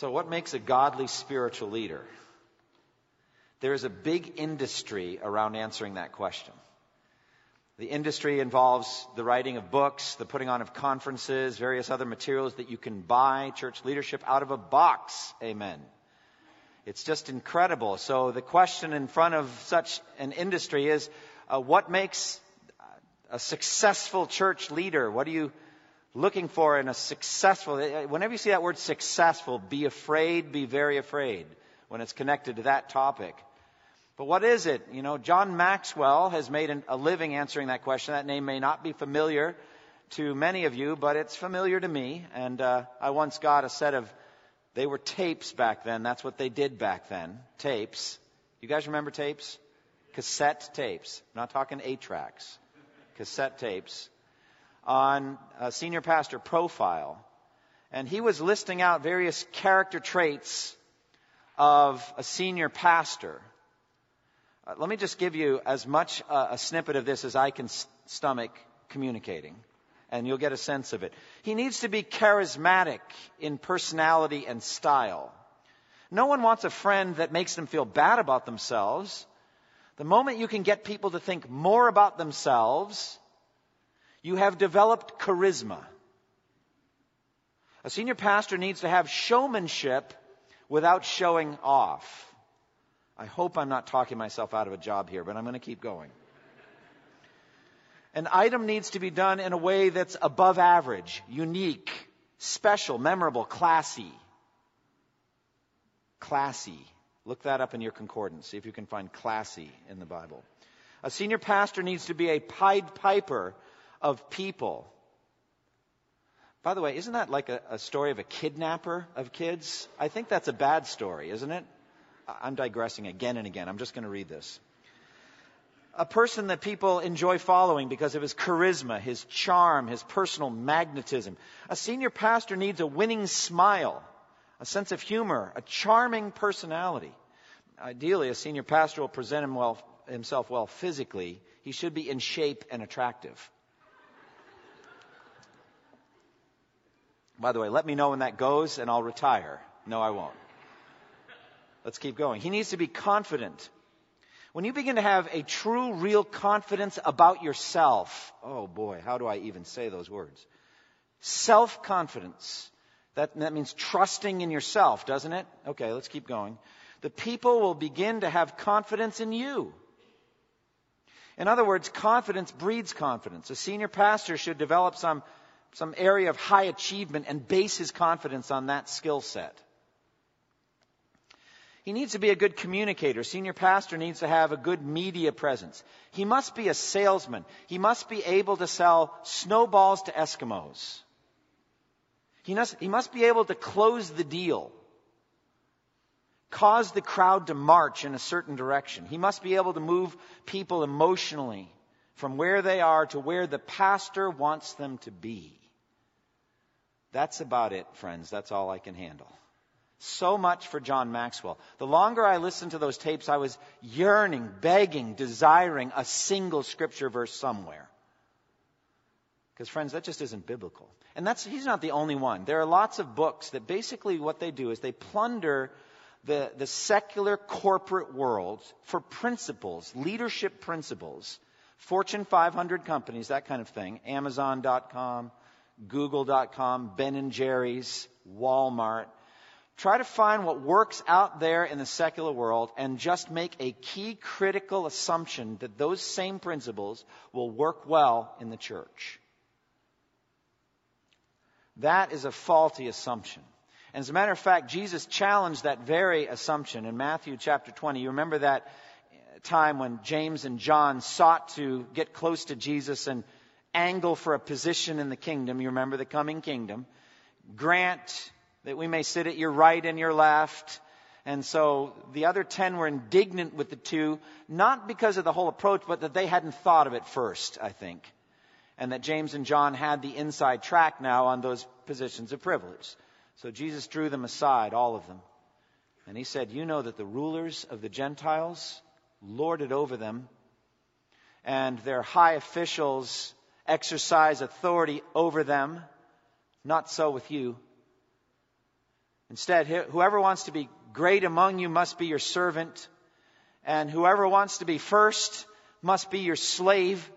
So, what makes a godly spiritual leader? There is a big industry around answering that question. The industry involves the writing of books, the putting on of conferences, various other materials that you can buy church leadership out of a box. Amen. It's just incredible. So, the question in front of such an industry is uh, what makes a successful church leader? What are you looking for in a successful? Whenever you see that word successful, be afraid, be very afraid when it's connected to that topic. But what is it? You know, John Maxwell has made an, a living answering that question. That name may not be familiar to many of you, but it's familiar to me. And uh, I once got a set of, they were tapes back then. That's what they did back then. Tapes. You guys remember tapes? Cassette tapes. I'm not talking eight tracks. Cassette tapes on a senior pastor profile. And he was listing out various character traits of a senior pastor. Uh, let me just give you as much uh, a snippet of this as I can stomach communicating, and you'll get a sense of it. He needs to be charismatic in personality and style. No one wants a friend that makes them feel bad about themselves. The moment you can get people to think more about themselves, you have developed charisma. A senior pastor needs to have showmanship without showing off. I hope I'm not talking myself out of a job here, but I'm going to keep going. An item needs to be done in a way that's above average, unique, special, memorable, classy. Classy. Look that up in your concordance. See if you can find classy in the Bible. A senior pastor needs to be a Pied Piper of people. By the way, isn't that like a, a story of a kidnapper of kids? I think that's a bad story, isn't it? I'm digressing again and again. I'm just going to read this. A person that people enjoy following because of his charisma, his charm, his personal magnetism. A senior pastor needs a winning smile, a sense of humor, a charming personality. Ideally, a senior pastor will present him well, himself well physically. He should be in shape and attractive. By the way, let me know when that goes and I'll retire. No, I won't. Let's keep going. He needs to be confident. When you begin to have a true, real confidence about yourself, oh boy, how do I even say those words? Self confidence. That, that means trusting in yourself, doesn't it? Okay, let's keep going. The people will begin to have confidence in you. In other words, confidence breeds confidence. A senior pastor should develop some, some area of high achievement and base his confidence on that skill set. He needs to be a good communicator. Senior pastor needs to have a good media presence. He must be a salesman. He must be able to sell snowballs to Eskimos. He must, he must be able to close the deal, cause the crowd to march in a certain direction. He must be able to move people emotionally from where they are to where the pastor wants them to be. That's about it, friends. That's all I can handle. So much for John Maxwell. The longer I listened to those tapes, I was yearning, begging, desiring a single scripture verse somewhere. Because, friends, that just isn't biblical. And that's, he's not the only one. There are lots of books that basically what they do is they plunder the, the secular corporate world for principles, leadership principles. Fortune 500 companies, that kind of thing. Amazon.com, Google.com, Ben and Jerry's, Walmart Try to find what works out there in the secular world and just make a key critical assumption that those same principles will work well in the church. That is a faulty assumption. And as a matter of fact, Jesus challenged that very assumption in Matthew chapter 20. You remember that time when James and John sought to get close to Jesus and angle for a position in the kingdom. You remember the coming kingdom. Grant that we may sit at your right and your left. And so the other ten were indignant with the two, not because of the whole approach, but that they hadn't thought of it first, I think. And that James and John had the inside track now on those positions of privilege. So Jesus drew them aside, all of them. And he said, You know that the rulers of the Gentiles lord it over them, and their high officials exercise authority over them. Not so with you. Instead, whoever wants to be great among you must be your servant, and whoever wants to be first must be your slave.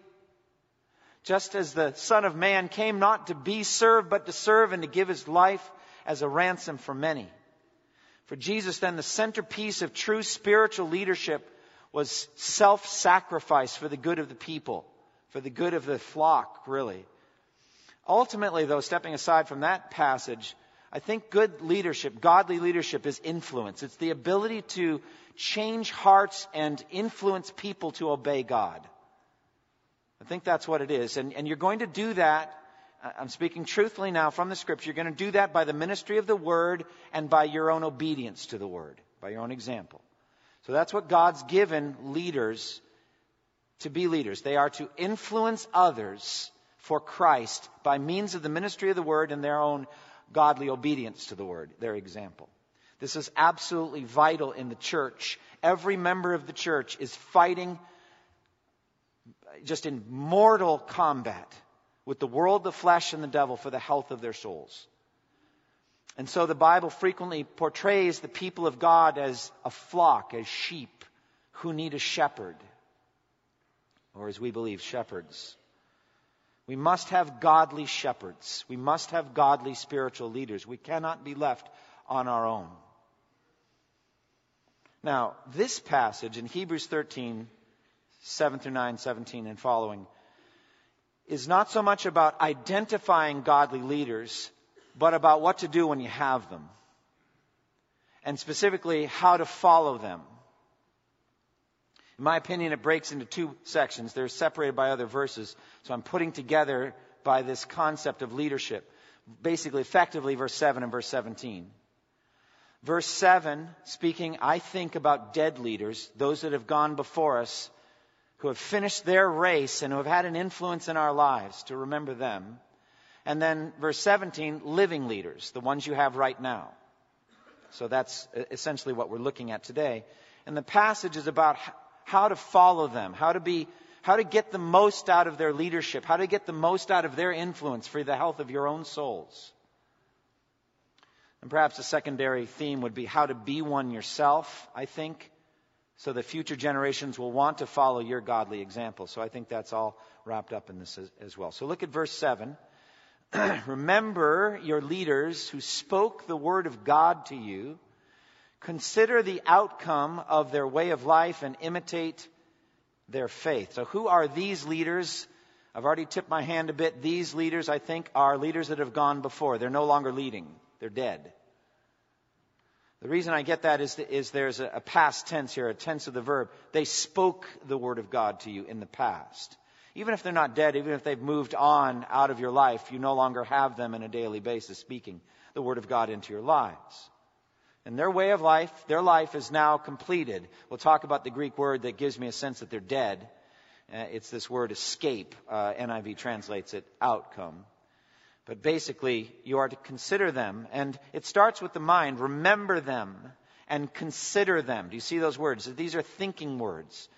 Just as the Son of Man came not to be served, but to serve and to give his life as a ransom for many. For Jesus, then, the centerpiece of true spiritual leadership was self sacrifice for the good of the people, for the good of the flock, really. Ultimately, though, stepping aside from that passage, I think good leadership, godly leadership, is influence. It's the ability to change hearts and influence people to obey God. I think that's what it is. And, and you're going to do that I'm speaking truthfully now from the scripture. You're going to do that by the ministry of the word and by your own obedience to the word, by your own example. So that's what God's given leaders to be leaders. They are to influence others for Christ by means of the ministry of the word and their own godly obedience to the word, their example. This is absolutely vital in the church. Every member of the church is fighting just in mortal combat with the world, the flesh, and the devil for the health of their souls. And so the Bible frequently portrays the people of God as a flock, as sheep who need a shepherd, or as we believe, shepherds. We must have godly shepherds. We must have godly spiritual leaders. We cannot be left on our own. Now, this passage in Hebrews 13, 7 through 9, 17, and following is not so much about identifying godly leaders, but about what to do when you have them. And specifically, how to follow them. In my opinion, it breaks into two sections. They're separated by other verses. So I'm putting together by this concept of leadership. Basically, effectively, verse 7 and verse 17. Verse 7, speaking, I think about dead leaders, those that have gone before us, who have finished their race and who have had an influence in our lives, to remember them. And then verse 17, living leaders, the ones you have right now. So that's essentially what we're looking at today. And the passage is about how to follow them, how to be, how to get the most out of their leadership, how to get the most out of their influence for the health of your own souls. And perhaps a secondary theme would be how to be one yourself, I think, so that future generations will want to follow your godly example. So I think that's all wrapped up in this as, as well. So look at verse 7. Remember your leaders who spoke the word of God to you. Consider the outcome of their way of life and imitate their faith. So, who are these leaders? I've already tipped my hand a bit. These leaders, I think, are leaders that have gone before. They're no longer leading, they're dead. The reason I get that is, is there's a, a past tense here, a tense of the verb. They spoke the word of God to you in the past. Even if they're not dead, even if they've moved on out of your life, you no longer have them on a daily basis speaking the word of God into your lives. And their way of life, their life is now completed. We'll talk about the Greek word that gives me a sense that they're dead. Uh, it's this word escape. Uh, NIV translates it outcome. But basically, you are to consider them. And it starts with the mind. Remember them and consider them. Do you see those words? These are thinking words.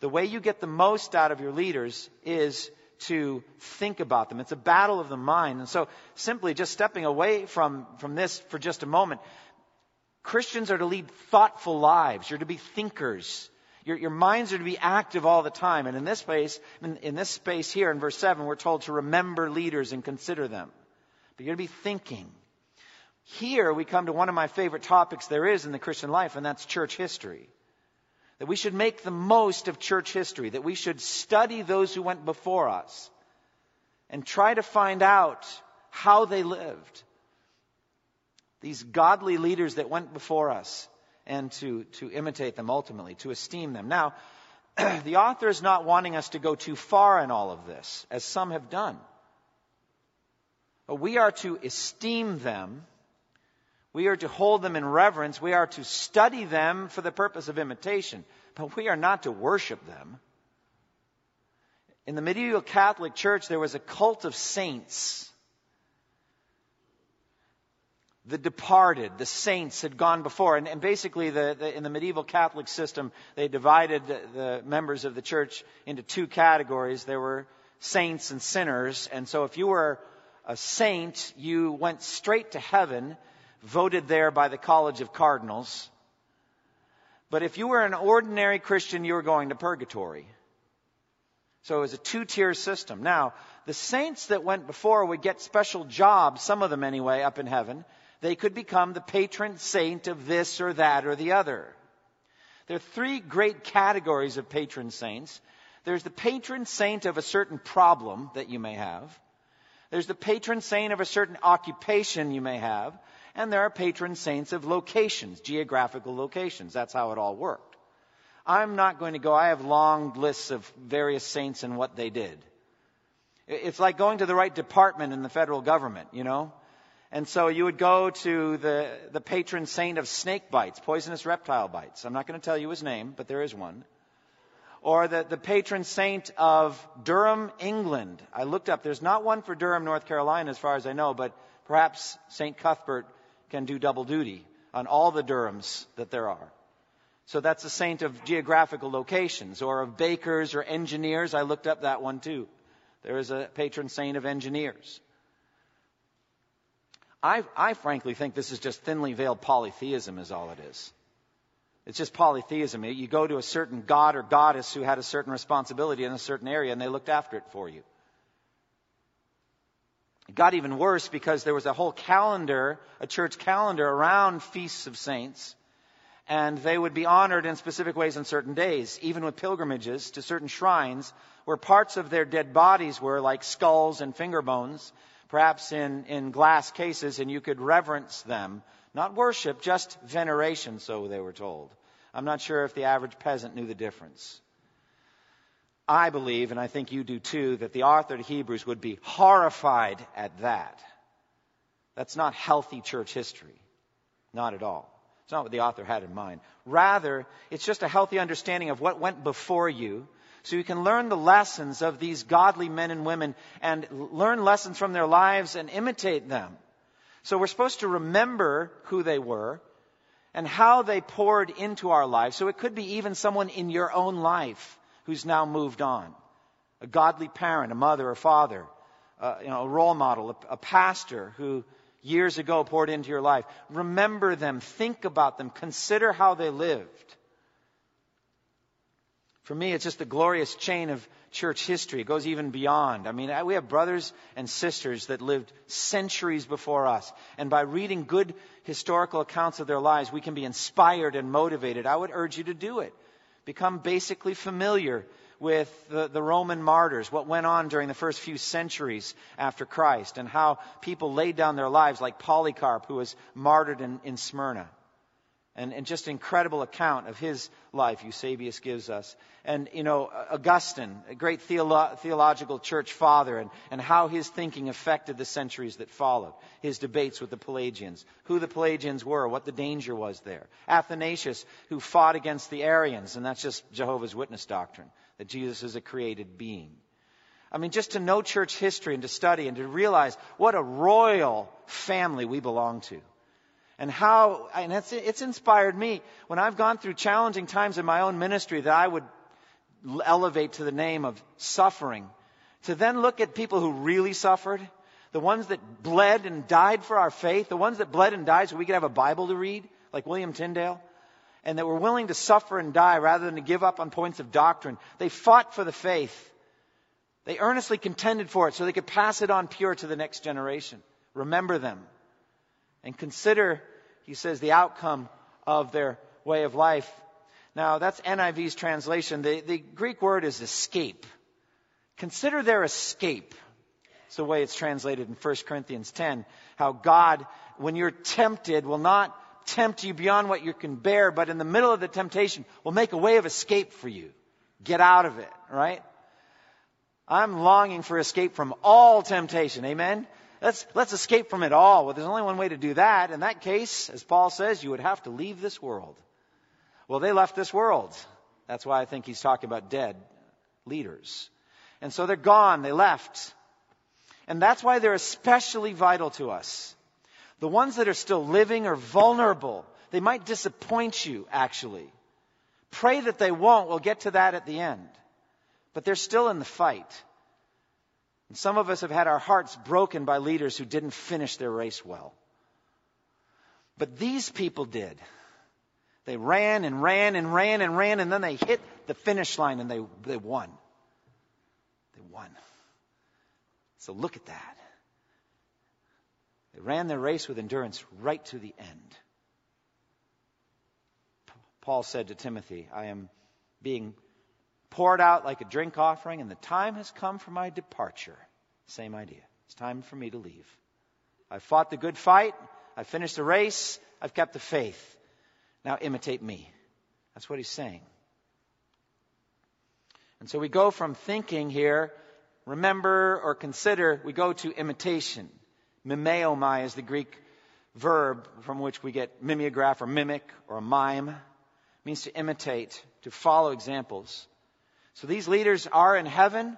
The way you get the most out of your leaders is to think about them. It's a battle of the mind. And so, simply just stepping away from, from this for just a moment, Christians are to lead thoughtful lives. You're to be thinkers. Your, your minds are to be active all the time. And in this space, in, in this space here in verse 7, we're told to remember leaders and consider them. But you're to be thinking. Here we come to one of my favorite topics there is in the Christian life, and that's church history. That we should make the most of church history, that we should study those who went before us and try to find out how they lived. These godly leaders that went before us and to, to imitate them ultimately, to esteem them. Now, the author is not wanting us to go too far in all of this, as some have done. But we are to esteem them We are to hold them in reverence. We are to study them for the purpose of imitation. But we are not to worship them. In the medieval Catholic Church, there was a cult of saints. The departed, the saints had gone before. And, and basically, the, the, in the medieval Catholic system, they divided the, the members of the church into two categories. There were saints and sinners. And so if you were a saint, you went straight to heaven voted there by the College of Cardinals. But if you were an ordinary Christian, you were going to purgatory. So it was a two tier system. Now, the saints that went before would get special jobs, some of them anyway, up in heaven. They could become the patron saint of this or that or the other. There are three great categories of patron saints. There's the patron saint of a certain problem that you may have. There's the patron saint of a certain occupation you may have and there are patron saints of locations, geographical locations. That's how it all worked. I'm not going to go, I have long lists of various saints and what they did. It's like going to the right department in the federal government, you know? And so you would go to the, the patron saint of snake bites, poisonous reptile bites. I'm not going to tell you his name, but there is one. Or the, the patron saint of Durham, England. I looked up, there's not one for Durham, North Carolina, as far as I know, but perhaps St. Cuthbert can do double duty on all the Durhams that there are. So that's a saint of geographical locations or of bakers or engineers. I looked up that one too. There is a patron saint of engineers. I, I frankly think this is just thinly veiled polytheism, is all it is. It's just polytheism. You go to a certain god or goddess who had a certain responsibility in a certain area and they looked after it for you. It got even worse because there was a whole calendar, a church calendar around feasts of saints, and they would be honored in specific ways on certain days, even with pilgrimages to certain shrines where parts of their dead bodies were, like skulls and finger bones, perhaps in, in glass cases, and you could reverence them. Not worship, just veneration, so they were told. I'm not sure if the average peasant knew the difference. I believe, and I think you do too, that the author of Hebrews would be horrified at that. That's not healthy church history. Not at all. It's not what the author had in mind. Rather, it's just a healthy understanding of what went before you so you can learn the lessons of these godly men and women and learn lessons from their lives and imitate them. So we're supposed to remember who they were and how they poured into our lives. So it could be even someone in your own life who's now moved on. A godly parent, a mother, a father, uh, you know, a role model, a, a pastor who years ago poured into your life. Remember them, think about them, consider how they lived. For me, it's just a glorious chain of church history. It goes even beyond. I mean, we have brothers and sisters that lived centuries before us. And by reading good historical accounts of their lives, we can be inspired and motivated. I would urge you to do it become basically familiar with the, the, Roman martyrs, what went on during the first few centuries after Christ, and how people laid down their lives, like Polycarp, who was martyred in, in Smyrna. And, and just incredible account of his life Eusebius gives us. And, you know, Augustine, a great theolo- theological church father, and, and how his thinking affected the centuries that followed. His debates with the Pelagians, who the Pelagians were, what the danger was there. Athanasius, who fought against the Arians, and that's just Jehovah's Witness doctrine, that Jesus is a created being. I mean, just to know church history and to study and to realize what a royal family we belong to and how, and it's, it's inspired me when I've gone through challenging times in my own ministry that I would elevate to the name of suffering. To then look at people who really suffered, the ones that bled and died for our faith, the ones that bled and died so we could have a Bible to read, like William Tyndale, and that were willing to suffer and die rather than to give up on points of doctrine. They fought for the faith. They earnestly contended for it so they could pass it on pure to the next generation. Remember them and consider he says, the outcome of their way of life. Now, that's NIV's translation. The, the Greek word is escape. Consider their escape. It's the way it's translated in 1 Corinthians 10. How God, when you're tempted, will not tempt you beyond what you can bear, but in the middle of the temptation will make a way of escape for you. Get out of it, right? I'm longing for escape from all temptation. Amen? Let's, let's escape from it all. Well, there's only one way to do that. In that case, as Paul says, you would have to leave this world. Well, they left this world. That's why I think he's talking about dead leaders. And so they're gone. They left. And that's why they're especially vital to us. The ones that are still living are vulnerable. They might disappoint you, actually. Pray that they won't. We'll get to that at the end. But they're still in the fight. And some of us have had our hearts broken by leaders who didn't finish their race well. But these people did. They ran and ran and ran and ran, and then they hit the finish line and they, they won. They won. So look at that. They ran their race with endurance right to the end. Paul said to Timothy, I am being poured out like a drink offering, and the time has come for my departure. Same idea. It's time for me to leave. I've fought the good fight. I've finished the race. I've kept the faith. Now imitate me. That's what he's saying. And so we go from thinking here, remember or consider, we go to imitation. Mimeomai is the Greek verb from which we get mimeograph or mimic or mime. It means to imitate, to follow examples. So these leaders are in heaven.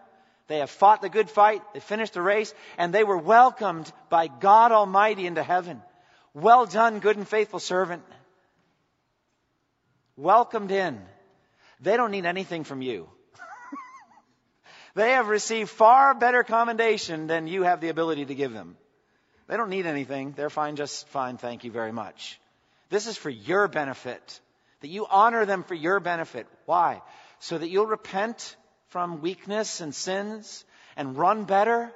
They have fought the good fight. They finished the race and they were welcomed by God Almighty into heaven. Well done, good and faithful servant. Welcomed in. They don't need anything from you. they have received far better commendation than you have the ability to give them. They don't need anything. They're fine, just fine. Thank you very much. This is for your benefit. That you honor them for your benefit. Why? So that you'll repent from weakness and sins and run better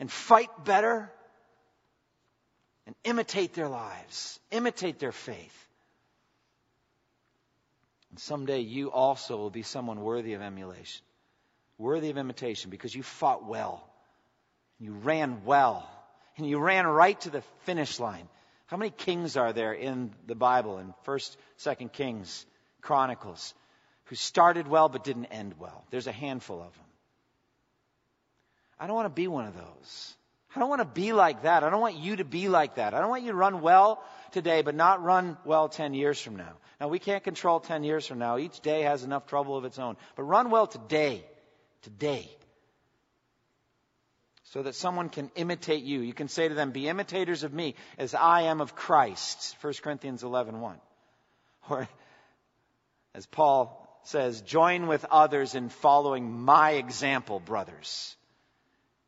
and fight better and imitate their lives, imitate their faith. And someday you also will be someone worthy of emulation, worthy of imitation because you fought well, you ran well and you ran right to the finish line. How many kings are there in the Bible in 1st, 2nd Kings, Chronicles, who started well but didn't end well? There's a handful of them. I don't want to be one of those. I don't want to be like that. I don't want you to be like that. I don't want you to run well today, but not run well 10 years from now. Now, we can't control 10 years from now. Each day has enough trouble of its own. But run well today. Today so that someone can imitate you. You can say to them, Be imitators of me as I am of Christ. 1 Corinthians 11 1. Or, as Paul says, join with others in following my example, brothers.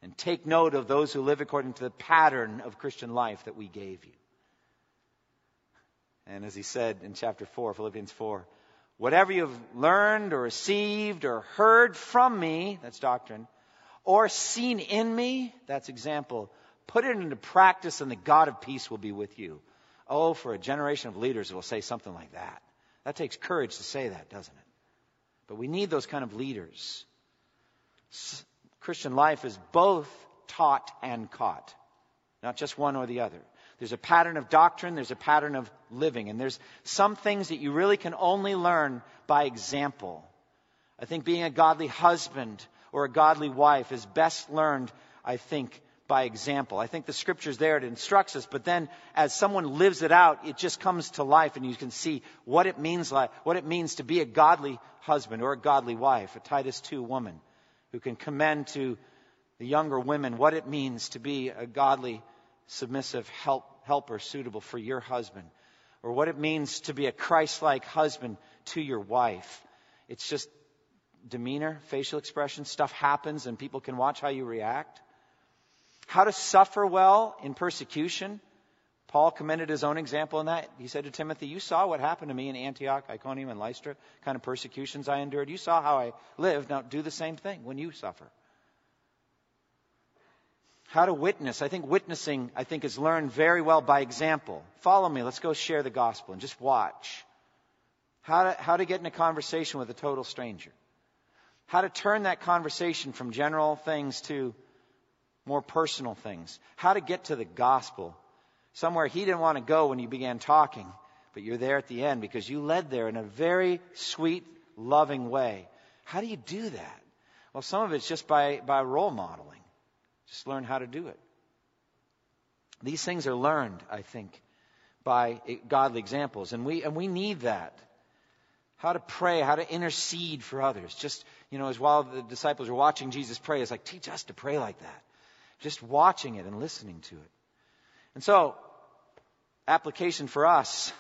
And take note of those who live according to the pattern of Christian life that we gave you. And as he said in chapter 4, Philippians 4, whatever you've learned or received or heard from me, that's doctrine, or seen in me, that's example, put it into practice and the God of peace will be with you. Oh, for a generation of leaders that will say something like that. That takes courage to say that, doesn't it? But we need those kind of leaders. Christian life is both taught and caught, not just one or the other. There's a pattern of doctrine, there's a pattern of living, and there's some things that you really can only learn by example. I think being a godly husband or a godly wife is best learned, I think, by example. I think the scripture's there, it instructs us, but then as someone lives it out, it just comes to life and you can see what it means like, what it means to be a godly husband or a godly wife, a Titus 2 woman who can commend to the younger women what it means to be a godly, submissive help, helper suitable for your husband, or what it means to be a Christ-like husband to your wife. It's just demeanor, facial expression, stuff happens and people can watch how you react. How to suffer well in persecution. Paul commended his own example in that. He said to Timothy, You saw what happened to me in Antioch, Iconium, and Lystra, kind of persecutions I endured. You saw how I lived. Now do the same thing when you suffer. How to witness. I think witnessing, I think, is learned very well by example. Follow me. Let's go share the gospel and just watch. How to, how to get in a conversation with a total stranger how to turn that conversation from general things to more personal things, how to get to the gospel. Somewhere he didn't want to go when you began talking, but you're there at the end because you led there in a very sweet, loving way. How do you do that? Well, some of it's just by, by role modeling. Just learn how to do it. These things are learned, I think, by godly examples, and we, and we need that. How to pray, how to intercede for others. Just, you know, as while the disciples were watching Jesus pray, it's like, teach us to pray like that. Just watching it and listening to it. And so, application for us,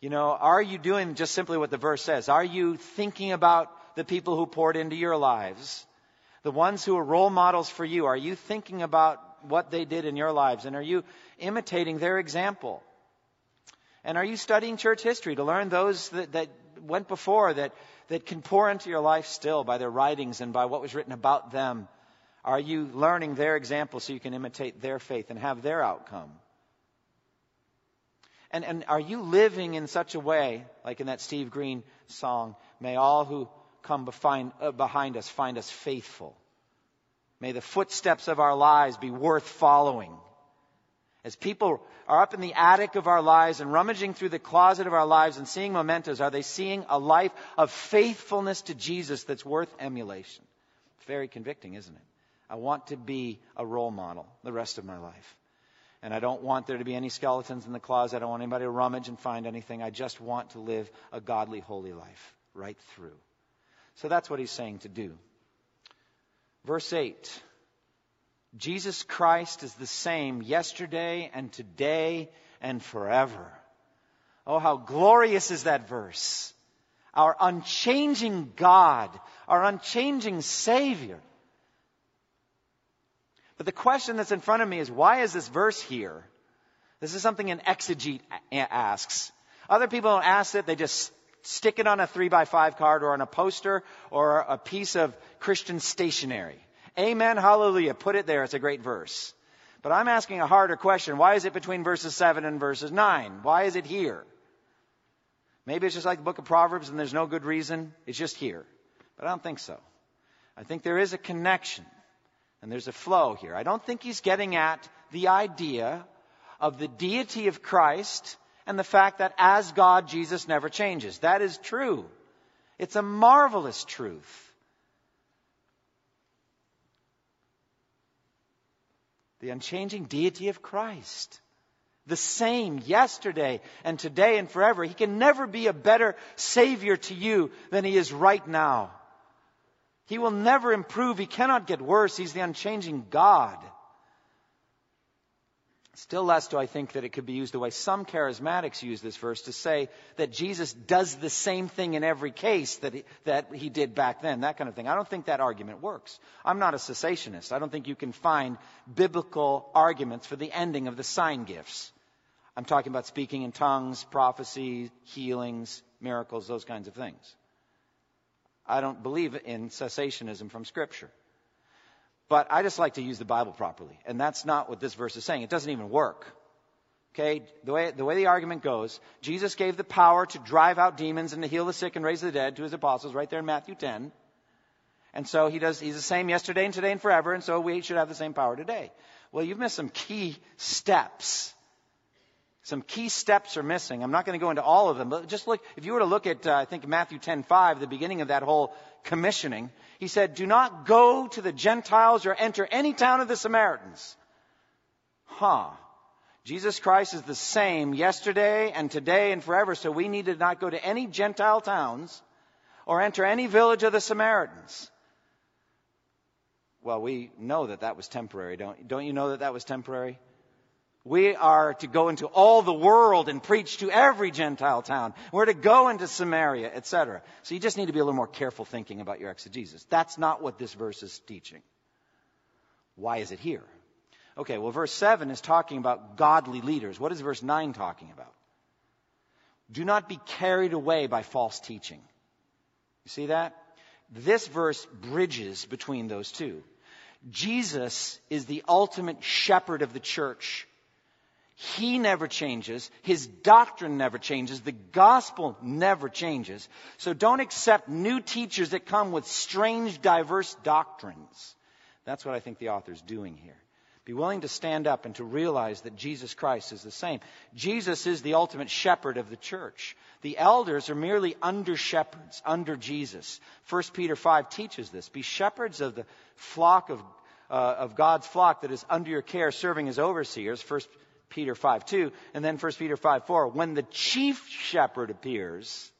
you know, are you doing just simply what the verse says? Are you thinking about the people who poured into your lives? The ones who are role models for you? Are you thinking about what they did in your lives? And are you imitating their example? And are you studying church history to learn those that, that went before that, that can pour into your life still by their writings and by what was written about them? Are you learning their example so you can imitate their faith and have their outcome? And, and are you living in such a way, like in that Steve Green song, may all who come behind, uh, behind us find us faithful? May the footsteps of our lives be worth following. As people are up in the attic of our lives and rummaging through the closet of our lives and seeing mementos, are they seeing a life of faithfulness to Jesus that's worth emulation? Very convicting, isn't it? I want to be a role model the rest of my life. And I don't want there to be any skeletons in the closet. I don't want anybody to rummage and find anything. I just want to live a godly, holy life right through. So that's what he's saying to do. Verse 8 Jesus Christ is the same yesterday and today and forever. Oh, how glorious is that verse! Our unchanging God, our unchanging Savior. But the question that's in front of me is why is this verse here? This is something an exegete asks. Other people don't ask it, they just stick it on a three by five card or on a poster or a piece of Christian stationery. Amen, hallelujah. Put it there. It's a great verse. But I'm asking a harder question. Why is it between verses 7 and verses 9? Why is it here? Maybe it's just like the book of Proverbs and there's no good reason. It's just here. But I don't think so. I think there is a connection and there's a flow here. I don't think he's getting at the idea of the deity of Christ and the fact that as God, Jesus never changes. That is true. It's a marvelous truth. the unchanging deity of Christ. The same yesterday and today and forever. He can never be a better Savior to you than He is right now. He will never improve. He cannot get worse. He's the unchanging God. Still less do I think that it could be used the way some charismatics use this verse to say that Jesus does the same thing in every case that he, that he did back then, that kind of thing. I don't think that argument works. I'm not a cessationist. I don't think you can find biblical arguments for the ending of the sign gifts. I'm talking about speaking in tongues, prophecy, healings, miracles, those kinds of things. I don't believe in cessationism from Scripture. But I just like to use the Bible properly. And that's not what this verse is saying. It doesn't even work. Okay? The way, the way the argument goes, Jesus gave the power to drive out demons and to heal the sick and raise the dead to his apostles right there in Matthew 10. And so he does, he's the same yesterday and today and forever, and so we should have the same power today. Well, you've missed some key steps. Some key steps are missing. I'm not going to go into all of them, but just look, if you were to look at, uh, I think Matthew 10:5, the beginning of that whole commissioning, he said, Do not go to the Gentiles or enter any town of the Samaritans. Huh. Jesus Christ is the same yesterday and today and forever, so we need to not go to any Gentile towns or enter any village of the Samaritans. Well, we know that that was temporary, don't, don't you know that that was temporary? We are to go into all the world and preach to every Gentile town. We're to go into Samaria, etc. So you just need to be a little more careful thinking about your exegesis. That's not what this verse is teaching. Why is it here? Okay, well, verse 7 is talking about godly leaders. What is verse 9 talking about? Do not be carried away by false teaching. You see that? This verse bridges between those two. Jesus is the ultimate shepherd of the church. He never changes. His doctrine never changes. The gospel never changes. So don't accept new teachers that come with strange, diverse doctrines. That's what I think the author's doing here. Be willing to stand up and to realize that Jesus Christ is the same. Jesus is the ultimate shepherd of the church. The elders are merely under shepherds, under Jesus. 1 Peter 5 teaches this. Be shepherds of the flock of, uh, of God's flock that is under your care, serving as overseers. 1 Peter 5 2, and then 1 Peter 5 4. When the chief shepherd appears,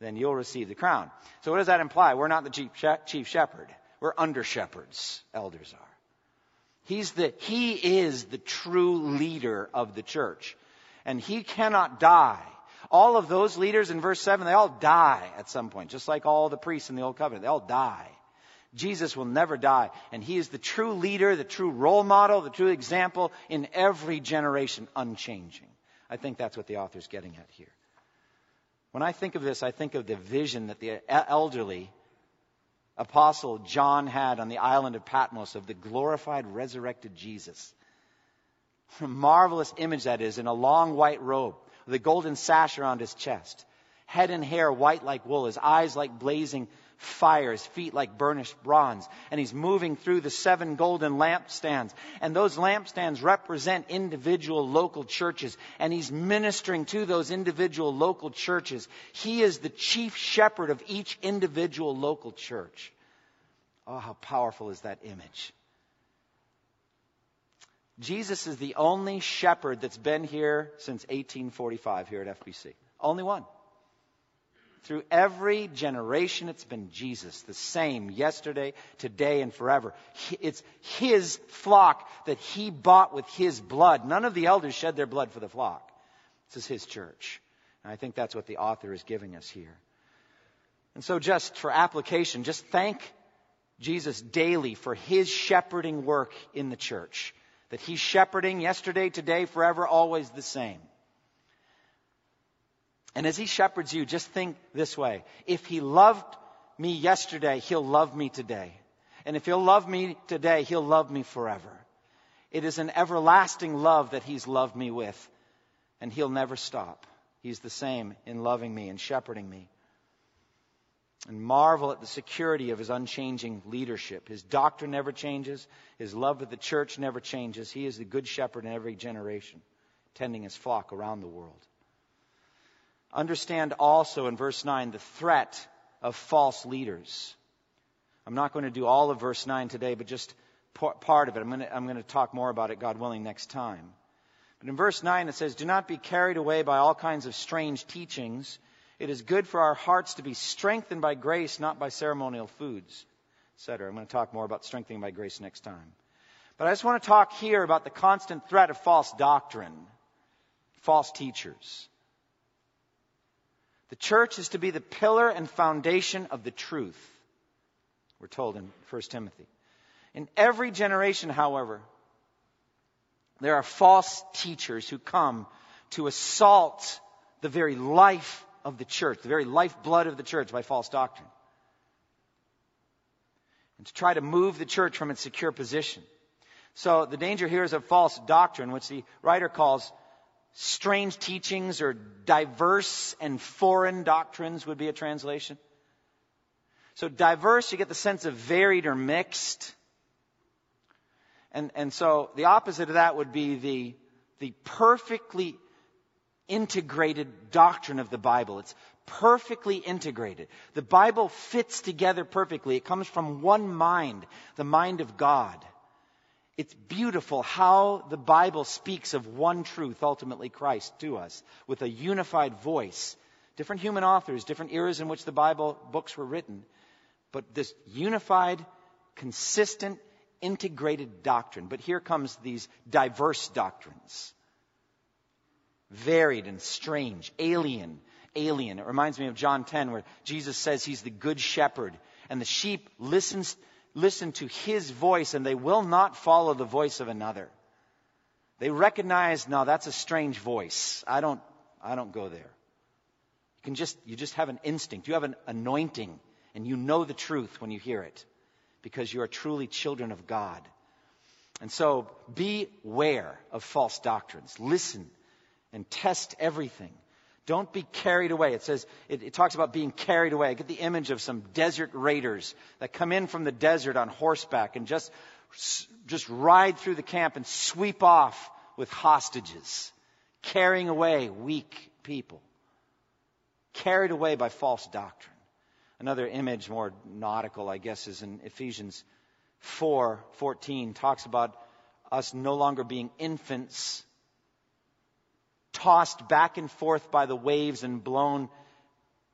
then you'll receive the crown. So what does that imply? We're not the chief, chief shepherd. We're under shepherds, elders are. He's the, he is the true leader of the church. And he cannot die. All of those leaders in verse 7, they all die at some point, just like all the priests in the Old Covenant. They all die. Jesus will never die. And he is the true leader, the true role model, the true example in every generation, unchanging. I think that's what the author's getting at here. When I think of this, I think of the vision that the elderly apostle John had on the island of Patmos of the glorified, resurrected Jesus. A marvelous image that is in a long white robe with a golden sash around his chest, head and hair white like wool, his eyes like blazing fires, feet like burnished bronze. And he's moving through the seven golden lampstands. And those lampstands represent individual local churches. And he's ministering to those individual local churches. He is the chief shepherd of each individual local church. Oh, how powerful is that image? Jesus is the only shepherd that's been here since 1845 here at FBC. Only one. Through every generation, it's been Jesus, the same yesterday, today, and forever. It's His flock that He bought with His blood. None of the elders shed their blood for the flock. This is His church. And I think that's what the author is giving us here. And so, just for application, just thank Jesus daily for His shepherding work in the church. That He's shepherding yesterday, today, forever, always the same. And as he shepherds you, just think this way. If he loved me yesterday, he'll love me today. And if he'll love me today, he'll love me forever. It is an everlasting love that he's loved me with. And he'll never stop. He's the same in loving me and shepherding me. And marvel at the security of his unchanging leadership. His doctrine never changes. His love of the church never changes. He is the good shepherd in every generation, tending his flock around the world. Understand also in verse 9 the threat of false leaders. I'm not going to do all of verse 9 today, but just part of it. I'm going, to, I'm going to talk more about it, God willing, next time. But in verse 9 it says, Do not be carried away by all kinds of strange teachings. It is good for our hearts to be strengthened by grace, not by ceremonial foods, etc. I'm going to talk more about strengthening by grace next time. But I just want to talk here about the constant threat of false doctrine, false teachers. The church is to be the pillar and foundation of the truth, we're told in 1 Timothy. In every generation, however, there are false teachers who come to assault the very life of the church, the very lifeblood of the church by false doctrine. And to try to move the church from its secure position. So the danger here is of false doctrine, which the writer calls strange teachings or diverse and foreign doctrines would be a translation. So diverse, you get the sense of varied or mixed. And, and so the opposite of that would be the, the perfectly integrated doctrine of the Bible. It's perfectly integrated. The Bible fits together perfectly. It comes from one mind, the mind of God. It's beautiful how the Bible speaks of one truth, ultimately Christ, to us, with a unified voice. Different human authors, different eras in which the Bible books were written, but this unified, consistent, integrated doctrine. But here comes these diverse doctrines. Varied and strange, alien, alien. It reminds me of John 10 where Jesus says he's the good shepherd and the sheep listens listen to his voice and they will not follow the voice of another. They recognize, no, that's a strange voice. I don't, I don't go there. You can just, you just have an instinct. You have an anointing and you know the truth when you hear it because you are truly children of God. And so beware of false doctrines. Listen and test everything. Don't be carried away. It says, it, it, talks about being carried away. I get the image of some desert raiders that come in from the desert on horseback and just, just ride through the camp and sweep off with hostages, carrying away weak people, carried away by false doctrine. Another image, more nautical, I guess, is in Ephesians 4 14, talks about us no longer being infants tossed back and forth by the waves and blown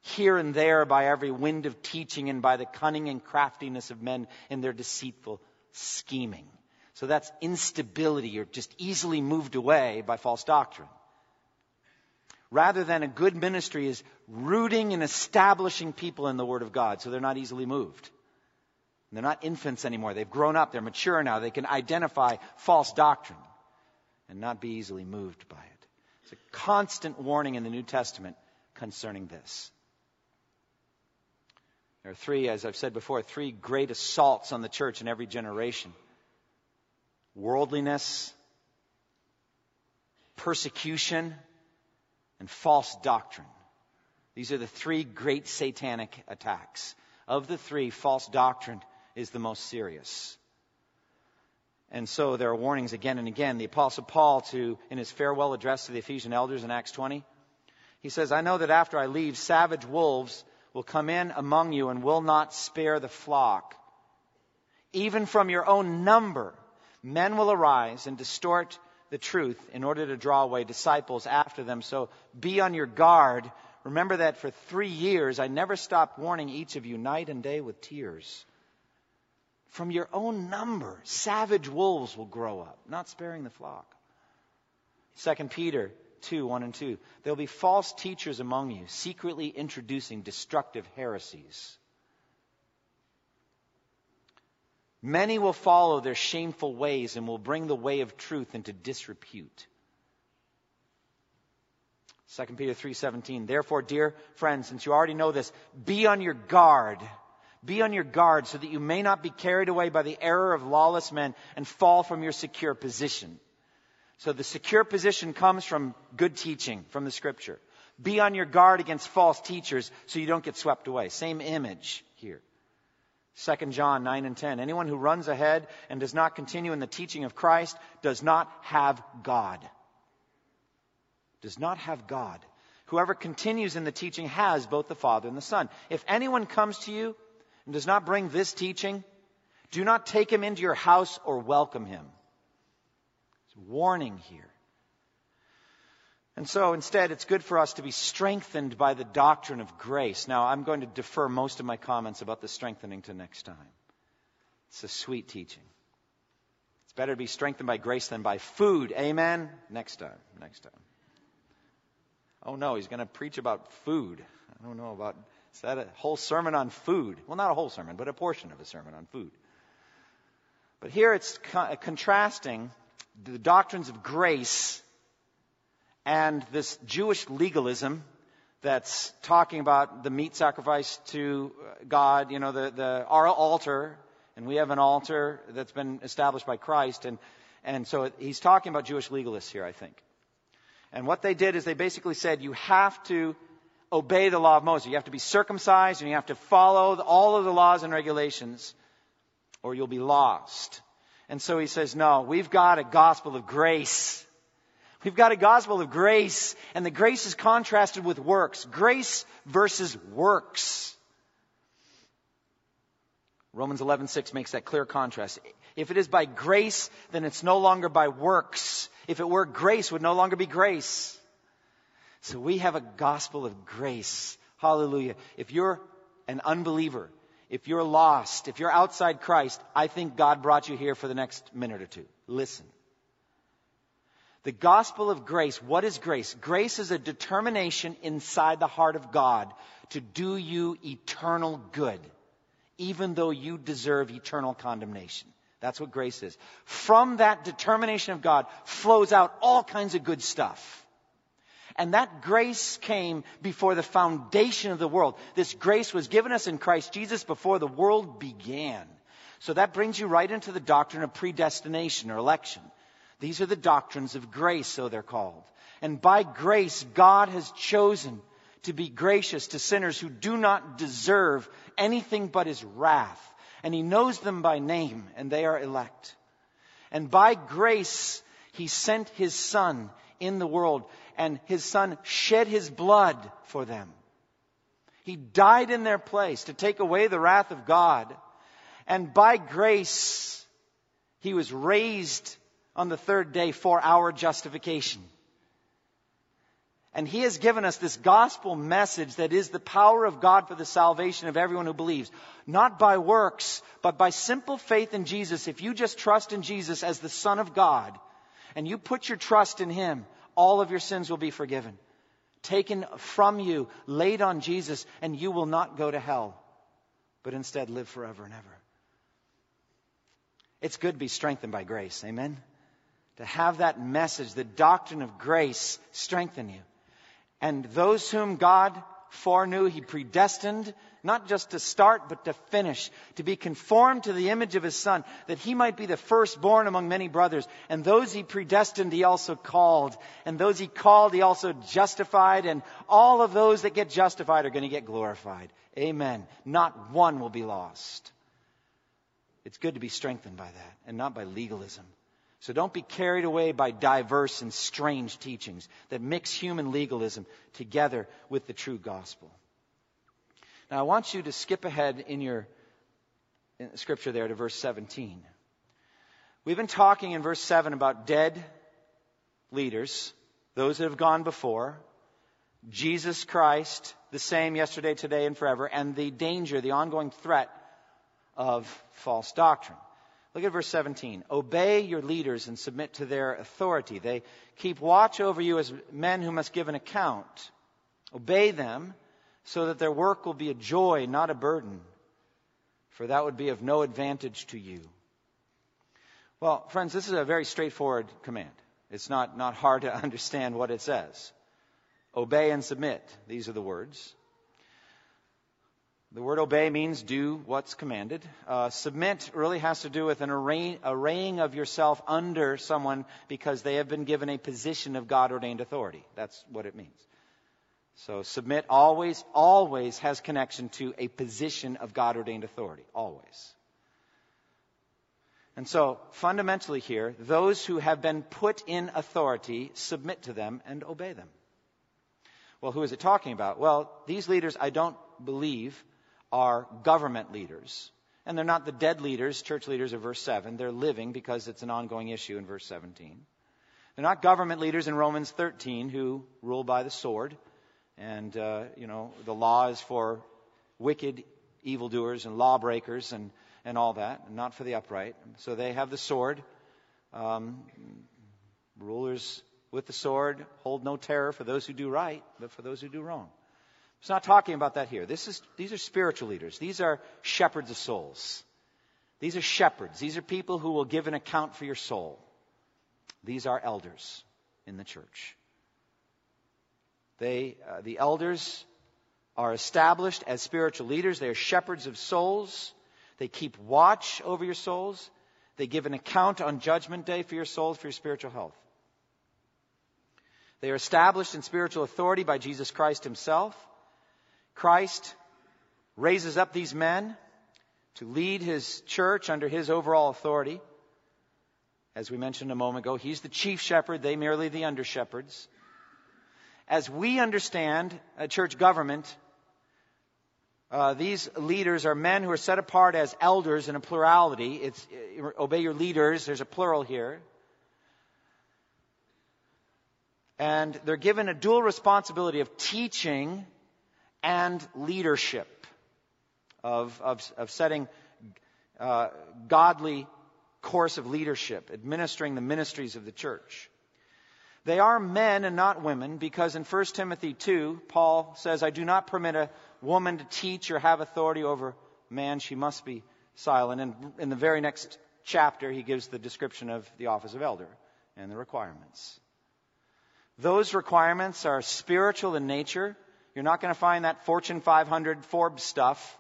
here and there by every wind of teaching and by the cunning and craftiness of men in their deceitful scheming. So that's instability. You're just easily moved away by false doctrine. Rather than a good ministry is rooting and establishing people in the Word of God so they're not easily moved. They're not infants anymore. They've grown up. They're mature now. They can identify false doctrine and not be easily moved by it. A constant warning in the New Testament concerning this. There are three, as I've said before, three great assaults on the church in every generation worldliness, persecution, and false doctrine. These are the three great satanic attacks. Of the three, false doctrine is the most serious. And so there are warnings again and again. The apostle Paul to, in his farewell address to the Ephesian elders in Acts 20, he says, I know that after I leave, savage wolves will come in among you and will not spare the flock. Even from your own number, men will arise and distort the truth in order to draw away disciples after them. So be on your guard. Remember that for three years I never stopped warning each of you night and day with tears. From your own number, savage wolves will grow up, not sparing the flock. 2 Peter 2 1 and 2. There'll be false teachers among you, secretly introducing destructive heresies. Many will follow their shameful ways and will bring the way of truth into disrepute. 2 Peter 3:17 Therefore dear friends since you already know this be on your guard be on your guard so that you may not be carried away by the error of lawless men and fall from your secure position so the secure position comes from good teaching from the scripture. Be on your guard against false teachers so you don't get swept away. Same image here. 2 John 9 and 10. Anyone who runs ahead and does not continue in the teaching of Christ does not have God. Does not have God. Whoever continues in the teaching has both the Father and the Son. If anyone comes to you and does not bring this teaching, do not take him into your house or welcome him It's a warning here. And so instead, it's good for us to be strengthened by the doctrine of grace. Now, I'm going to defer most of my comments about the strengthening to next time. It's a sweet teaching. It's better to be strengthened by grace than by food. Amen? Next time. Next time. Oh no, he's going to preach about food. I don't know about, is that a whole sermon on food? Well, not a whole sermon, but a portion of a sermon on food. But here it's co- contrasting the doctrines of grace and this Jewish legalism that's talking about the meat sacrifice to God, you know, the, the our altar, and we have an altar that's been established by Christ, and and so he's talking about Jewish legalists here, I think. And what they did is they basically said you have to obey the law of Moses. You have to be circumcised and you have to follow all of the laws and regulations, or you'll be lost. And so he says, no, we've got a gospel of grace. We've got a gospel of grace, and the grace is contrasted with works. Grace versus works. Romans 11:6 makes that clear contrast. If it is by grace, then it's no longer by works. If it were grace, would no longer be grace. So we have a gospel of grace. Hallelujah. If you're an unbeliever, if you're lost, if you're outside Christ, I think God brought you here for the next minute or two. Listen. The gospel of grace, what is grace? Grace is a determination inside the heart of God to do you eternal good, even though you deserve eternal condemnation. That's what grace is. From that determination of God flows out all kinds of good stuff. And that grace came before the foundation of the world. This grace was given us in Christ Jesus before the world began. So that brings you right into the doctrine of predestination or election. These are the doctrines of grace, so they're called. And by grace, God has chosen to be gracious to sinners who do not deserve anything but his wrath. And he knows them by name, and they are elect. And by grace, he sent his son in the world and his son shed his blood for them. He died in their place to take away the wrath of God. And by grace, he was raised on the third day for our justification. And He has given us this gospel message that is the power of God for the salvation of everyone who believes. Not by works, but by simple faith in Jesus. If you just trust in Jesus as the Son of God, and you put your trust in Him, all of your sins will be forgiven. Taken from you, laid on Jesus, and you will not go to hell, but instead live forever and ever. It's good to be strengthened by grace. Amen? To have that message, the doctrine of grace, strengthen you. And those whom God foreknew, He predestined, not just to start, but to finish, to be conformed to the image of His Son, that He might be the firstborn among many brothers. And those He predestined, He also called. And those He called, He also justified. And all of those that get justified are going to get glorified. Amen. Not one will be lost. It's good to be strengthened by that and not by legalism. So don't be carried away by diverse and strange teachings that mix human legalism together with the true gospel. Now, I want you to skip ahead in your in scripture there to verse 17. We've been talking in verse 7 about dead leaders, those that have gone before, Jesus Christ, the same yesterday, today, and forever, and the danger, the ongoing threat of false doctrine. Look at verse 17. Obey your leaders and submit to their authority. They keep watch over you as men who must give an account. Obey them so that their work will be a joy, not a burden, for that would be of no advantage to you. Well, friends, this is a very straightforward command. It's not, not hard to understand what it says. Obey and submit. These are the words. The word obey means do what's commanded. Uh, submit really has to do with an array, arraying of yourself under someone because they have been given a position of God ordained authority. That's what it means. So submit always, always has connection to a position of God ordained authority. Always. And so, fundamentally here, those who have been put in authority submit to them and obey them. Well, who is it talking about? Well, these leaders, I don't believe, are government leaders. And they're not the dead leaders, church leaders of verse 7. They're living because it's an ongoing issue in verse 17. They're not government leaders in Romans 13 who rule by the sword. And, uh, you know, the law is for wicked evildoers and lawbreakers and, and all that, and not for the upright. So they have the sword. Um, rulers with the sword hold no terror for those who do right, but for those who do wrong. It's not talking about that here. This is, these are spiritual leaders. These are shepherds of souls. These are shepherds. These are people who will give an account for your soul. These are elders in the church. They, uh, the elders are established as spiritual leaders. They are shepherds of souls. They keep watch over your souls. They give an account on Judgment Day for your souls, for your spiritual health. They are established in spiritual authority by Jesus Christ Himself. Christ raises up these men to lead His church under His overall authority. As we mentioned a moment ago, He's the chief shepherd, they merely the under shepherds as we understand a church government, uh, these leaders are men who are set apart as elders in a plurality. It's uh, obey your leaders. There's a plural here. And they're given a dual responsibility of teaching and leadership, of, of, of setting uh, godly course of leadership, administering the ministries of the church. They are men and not women because in 1 Timothy 2, Paul says, I do not permit a woman to teach or have authority over man. She must be silent. And in the very next chapter, he gives the description of the office of elder and the requirements. Those requirements are spiritual in nature. You're not going to find that Fortune 500 Forbes stuff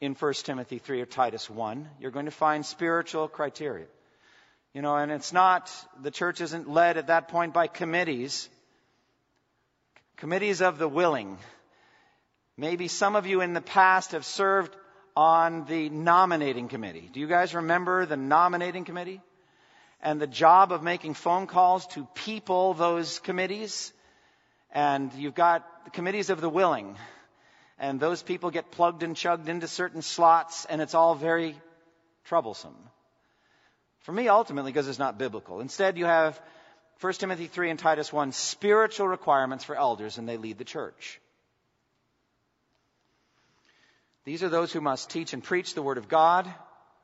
in 1 Timothy 3 or Titus 1. You're going to find spiritual criteria. You know, and it's not, the church isn't led at that point by committees, committees of the willing. Maybe some of you in the past have served on the nominating committee. Do you guys remember the nominating committee? And the job of making phone calls to people those committees? And you've got the committees of the willing. And those people get plugged and chugged into certain slots, and it's all very troublesome. For me, ultimately, because it's not biblical. Instead, you have 1 Timothy 3 and Titus 1, spiritual requirements for elders, and they lead the church. These are those who must teach and preach the Word of God,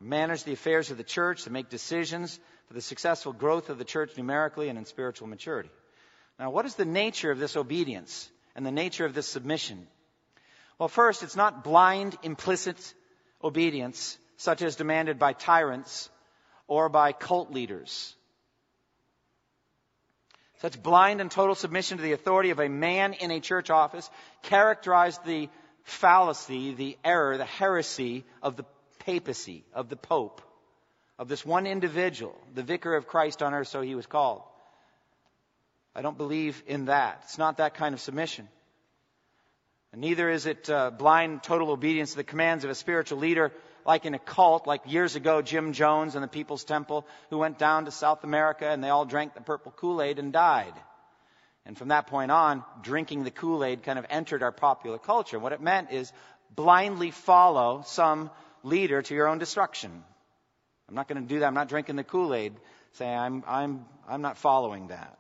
manage the affairs of the church, to make decisions for the successful growth of the church numerically and in spiritual maturity. Now, what is the nature of this obedience and the nature of this submission? Well, first, it's not blind, implicit obedience, such as demanded by tyrants or by cult leaders. Such blind and total submission to the authority of a man in a church office characterized the fallacy, the error, the heresy of the papacy, of the Pope, of this one individual, the vicar of Christ on earth, so he was called. I don't believe in that. It's not that kind of submission. And neither is it uh, blind, total obedience to the commands of a spiritual leader like in a cult, like years ago, Jim Jones and the People's Temple, who went down to South America and they all drank the purple Kool Aid and died. And from that point on, drinking the Kool Aid kind of entered our popular culture. What it meant is blindly follow some leader to your own destruction. I'm not going to do that. I'm not drinking the Kool Aid. Say, I'm, I'm, I'm not following that.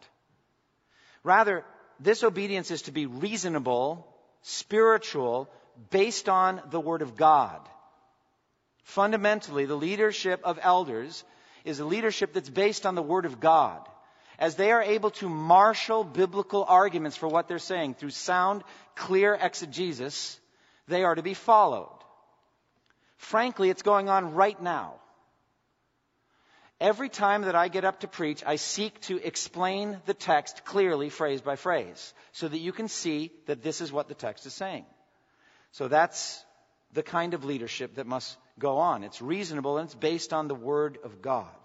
Rather, this obedience is to be reasonable, spiritual, based on the Word of God. Fundamentally, the leadership of elders is a leadership that's based on the Word of God. As they are able to marshal biblical arguments for what they're saying through sound, clear exegesis, they are to be followed. Frankly, it's going on right now. Every time that I get up to preach, I seek to explain the text clearly, phrase by phrase, so that you can see that this is what the text is saying. So that's the kind of leadership that must go on. It's reasonable and it's based on the Word of God.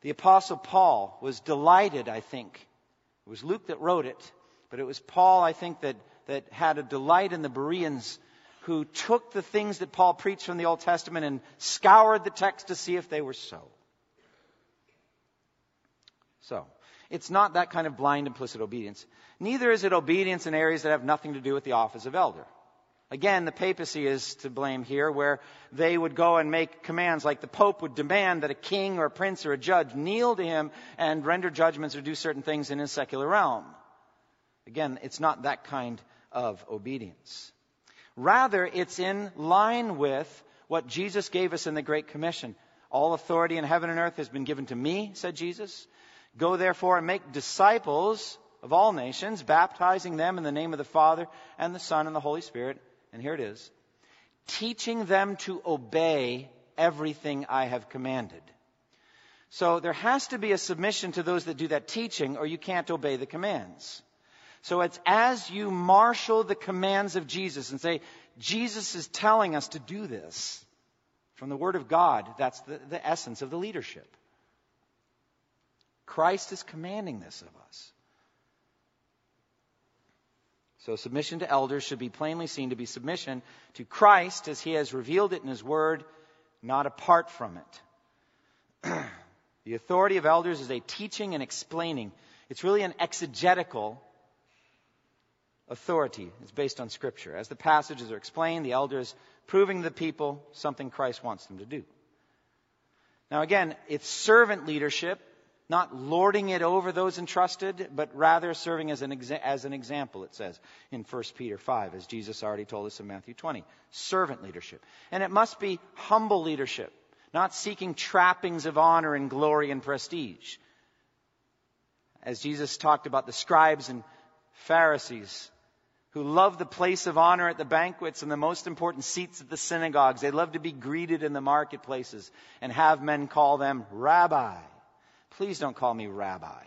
The Apostle Paul was delighted, I think. It was Luke that wrote it, but it was Paul, I think, that, that had a delight in the Bereans who took the things that Paul preached from the Old Testament and scoured the text to see if they were so. So, it's not that kind of blind implicit obedience. Neither is it obedience in areas that have nothing to do with the office of elder. Again, the papacy is to blame here, where they would go and make commands like the Pope would demand that a king or a prince or a judge kneel to him and render judgments or do certain things in his secular realm. Again, it's not that kind of obedience. Rather, it's in line with what Jesus gave us in the Great Commission. All authority in heaven and earth has been given to me, said Jesus. Go therefore and make disciples of all nations, baptizing them in the name of the Father and the Son and the Holy Spirit and here it is teaching them to obey everything I have commanded. So there has to be a submission to those that do that teaching, or you can't obey the commands. So it's as you marshal the commands of Jesus and say, Jesus is telling us to do this from the Word of God, that's the, the essence of the leadership. Christ is commanding this of us. So submission to elders should be plainly seen to be submission to Christ as he has revealed it in his word, not apart from it. the authority of elders is a teaching and explaining. It's really an exegetical authority. It's based on scripture. As the passages are explained, the elders proving to the people something Christ wants them to do. Now again, it's servant leadership not lording it over those entrusted, but rather serving as an, exa- as an example, it says in 1 Peter 5, as Jesus already told us in Matthew 20. Servant leadership. And it must be humble leadership, not seeking trappings of honor and glory and prestige. As Jesus talked about the scribes and Pharisees who love the place of honor at the banquets and the most important seats at the synagogues. They love to be greeted in the marketplaces and have men call them rabbi. Please don't call me rabbi.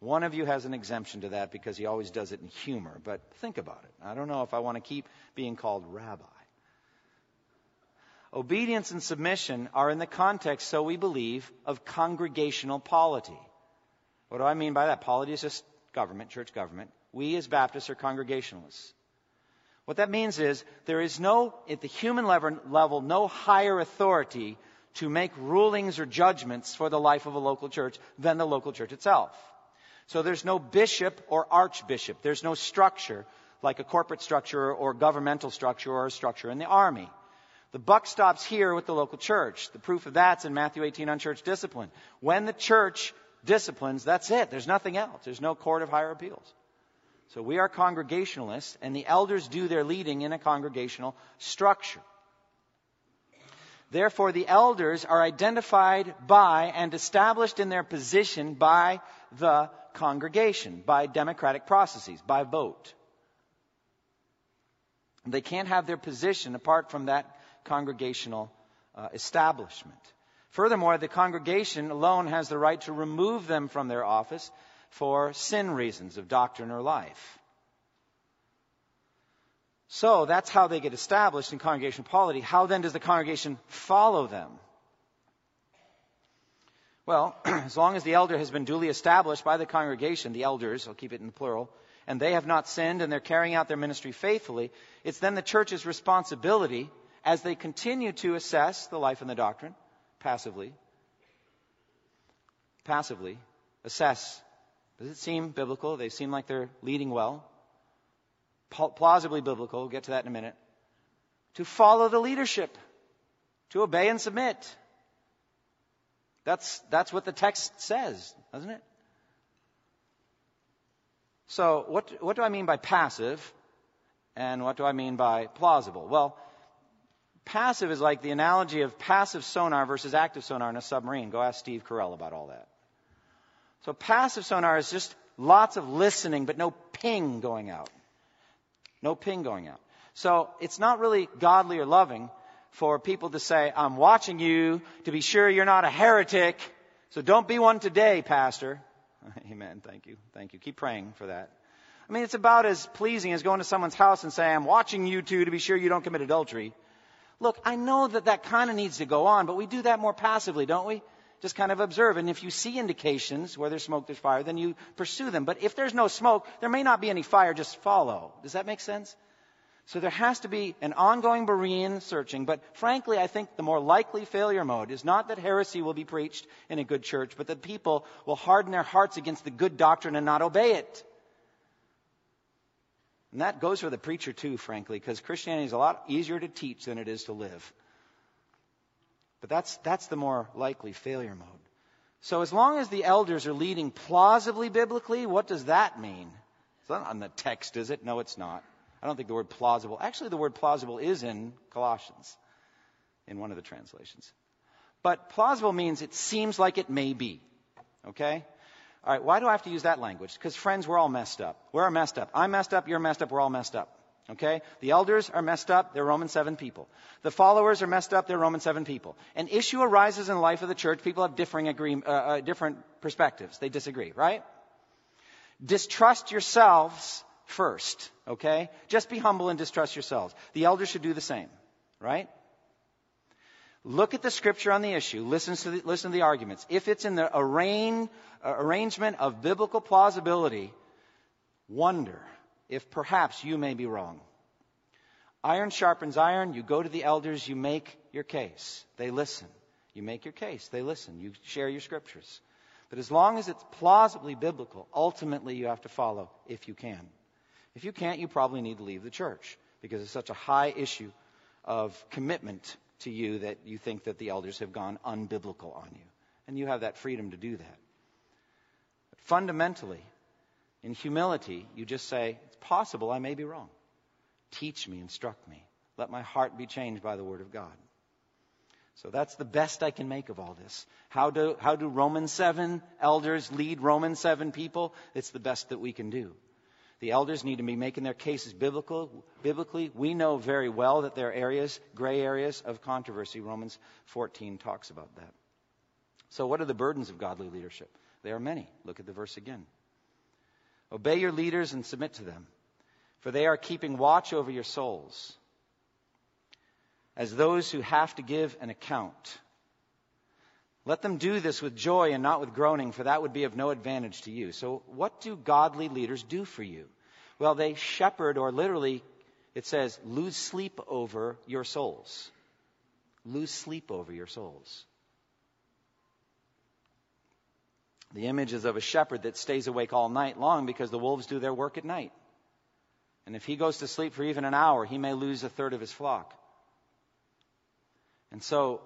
One of you has an exemption to that because he always does it in humor, but think about it. I don't know if I want to keep being called rabbi. Obedience and submission are in the context, so we believe, of congregational polity. What do I mean by that? Polity is just government, church government. We as Baptists are congregationalists. What that means is there is no, at the human level, no higher authority to make rulings or judgments for the life of a local church than the local church itself. So there's no bishop or archbishop. There's no structure like a corporate structure or governmental structure or a structure in the army. The buck stops here with the local church. The proof of that's in Matthew 18 on church discipline. When the church disciplines, that's it. There's nothing else. There's no court of higher appeals. So we are congregationalists, and the elders do their leading in a congregational structure. Therefore, the elders are identified by and established in their position by the congregation, by democratic processes, by vote. They can't have their position apart from that congregational uh, establishment. Furthermore, the congregation alone has the right to remove them from their office for sin reasons of doctrine or life. So that's how they get established in congregational polity. How then does the congregation follow them? Well, as long as the elder has been duly established by the congregation, the elders, I'll keep it in the plural, and they have not sinned and they're carrying out their ministry faithfully, it's then the church's responsibility as they continue to assess the life and the doctrine passively, passively assess. Does it seem biblical? They seem like they're leading well. Plausibly biblical. We'll get to that in a minute. To follow the leadership. To obey and submit. That's, that's what the text says, doesn't it? So, what, what do I mean by passive? And what do I mean by plausible? Well, passive is like the analogy of passive sonar versus active sonar in a submarine. Go ask Steve Carell about all that. So passive sonar is just lots of listening, but no ping going out. No ping going out. So it's not really godly or loving for people to say, I'm watching you to be sure you're not a heretic. So don't be one today, Pastor. Amen. Thank you. Thank you. Keep praying for that. I mean, it's about as pleasing as going to someone's house and saying, I'm watching you two to be sure you don't commit adultery. Look, I know that that kind of needs to go on, but we do that more passively, don't we? Just kind of observe. And if you see indications where there's smoke, there's fire, then you pursue them. But if there's no smoke, there may not be any fire, just follow. Does that make sense? So there has to be an ongoing Berean searching. But frankly, I think the more likely failure mode is not that heresy will be preached in a good church, but that people will harden their hearts against the good doctrine and not obey it. And that goes for the preacher too, frankly, because Christianity is a lot easier to teach than it is to live. But that's, that's the more likely failure mode. So as long as the elders are leading plausibly biblically, what does that mean? It's not on the text, is it? No, it's not. I don't think the word plausible, actually the word plausible is in Colossians, in one of the translations. But plausible means it seems like it may be. Okay? All right, why do I have to use that language? Because, friends, we're all messed up. We're all messed up. I'm messed up, you're messed up, we're all messed up. Okay? The elders are messed up, they're Roman 7 people. The followers are messed up, they're Roman 7 people. An issue arises in the life of the church, people have differing, agree, uh, uh, different perspectives. They disagree, right? Distrust yourselves first, okay? Just be humble and distrust yourselves. The elders should do the same, right? Look at the scripture on the issue. Listen to the, listen to the arguments. If it's in the arraign, uh, arrangement of biblical plausibility, wonder if perhaps you may be wrong. Iron sharpens iron. You go to the elders. You make your case. They listen. You make your case. They listen. You share your scriptures. But as long as it's plausibly biblical, ultimately you have to follow if you can. If you can't, you probably need to leave the church because it's such a high issue of commitment to you that you think that the elders have gone unbiblical on you. And you have that freedom to do that. But fundamentally, in humility, you just say, possible I may be wrong. Teach me, instruct me. Let my heart be changed by the word of God. So that's the best I can make of all this. How do, how do Roman 7 elders lead Roman 7 people? It's the best that we can do. The elders need to be making their cases biblical, biblically. We know very well that there are areas, gray areas of controversy. Romans 14 talks about that. So, what are the burdens of godly leadership? There are many. Look at the verse again. Obey your leaders and submit to them, for they are keeping watch over your souls as those who have to give an account. Let them do this with joy and not with groaning, for that would be of no advantage to you. So, what do godly leaders do for you? Well, they shepherd, or literally, it says, lose sleep over your souls. Lose sleep over your souls. The image is of a shepherd that stays awake all night long because the wolves do their work at night. And if he goes to sleep for even an hour, he may lose a third of his flock. And so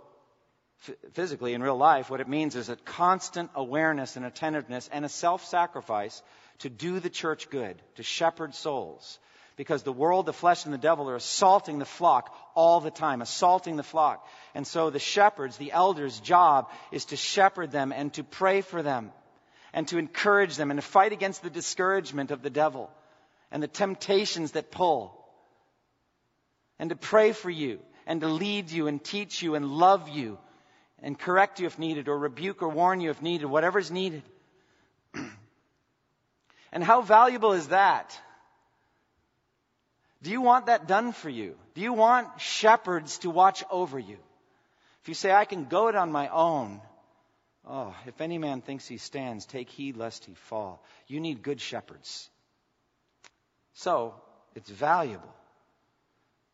physically in real life, what it means is a constant awareness and attentiveness and a self sacrifice to do the church good, to shepherd souls. Because the world, the flesh, and the devil are assaulting the flock all the time, assaulting the flock. And so the shepherds, the elders' job is to shepherd them and to pray for them and to encourage them and to fight against the discouragement of the devil and the temptations that pull and to pray for you and to lead you and teach you and love you and correct you if needed or rebuke or warn you if needed, whatever's needed. and how valuable is that? Do you want that done for you? Do you want shepherds to watch over you? If you say, I can go it on my own, oh, if any man thinks he stands, take heed lest he fall. You need good shepherds. So, it's valuable.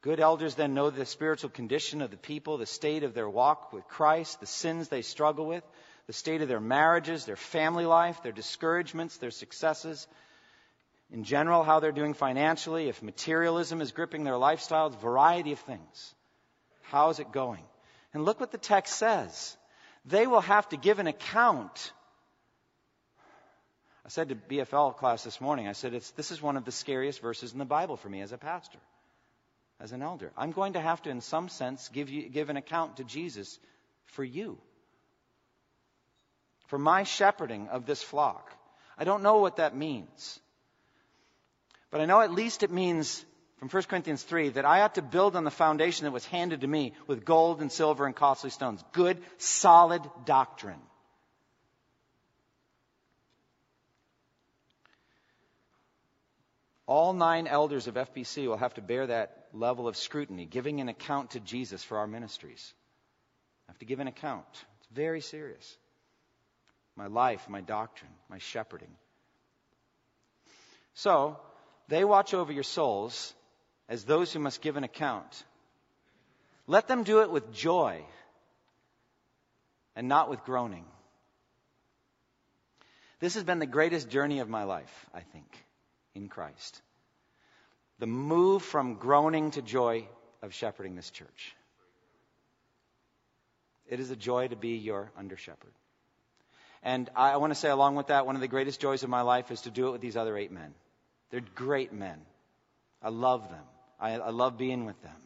Good elders then know the spiritual condition of the people, the state of their walk with Christ, the sins they struggle with, the state of their marriages, their family life, their discouragements, their successes. In general, how they're doing financially, if materialism is gripping their lifestyles, variety of things. How is it going? And look what the text says. They will have to give an account. I said to BFL class this morning, I said, this is one of the scariest verses in the Bible for me as a pastor as an elder. I'm going to have to, in some sense, give, you, give an account to Jesus for you, for my shepherding of this flock. I don't know what that means. But I know at least it means, from 1 Corinthians 3, that I ought to build on the foundation that was handed to me with gold and silver and costly stones. Good, solid doctrine. All nine elders of FBC will have to bear that level of scrutiny, giving an account to Jesus for our ministries. I have to give an account. It's very serious. My life, my doctrine, my shepherding. So, they watch over your souls as those who must give an account. Let them do it with joy and not with groaning. This has been the greatest journey of my life, I think in Christ. The move from groaning to joy of shepherding this church. It is a joy to be your under shepherd. And I want to say, along with that, one of the greatest joys of my life is to do it with these other eight men. They're great men. I love them. I, I love being with them.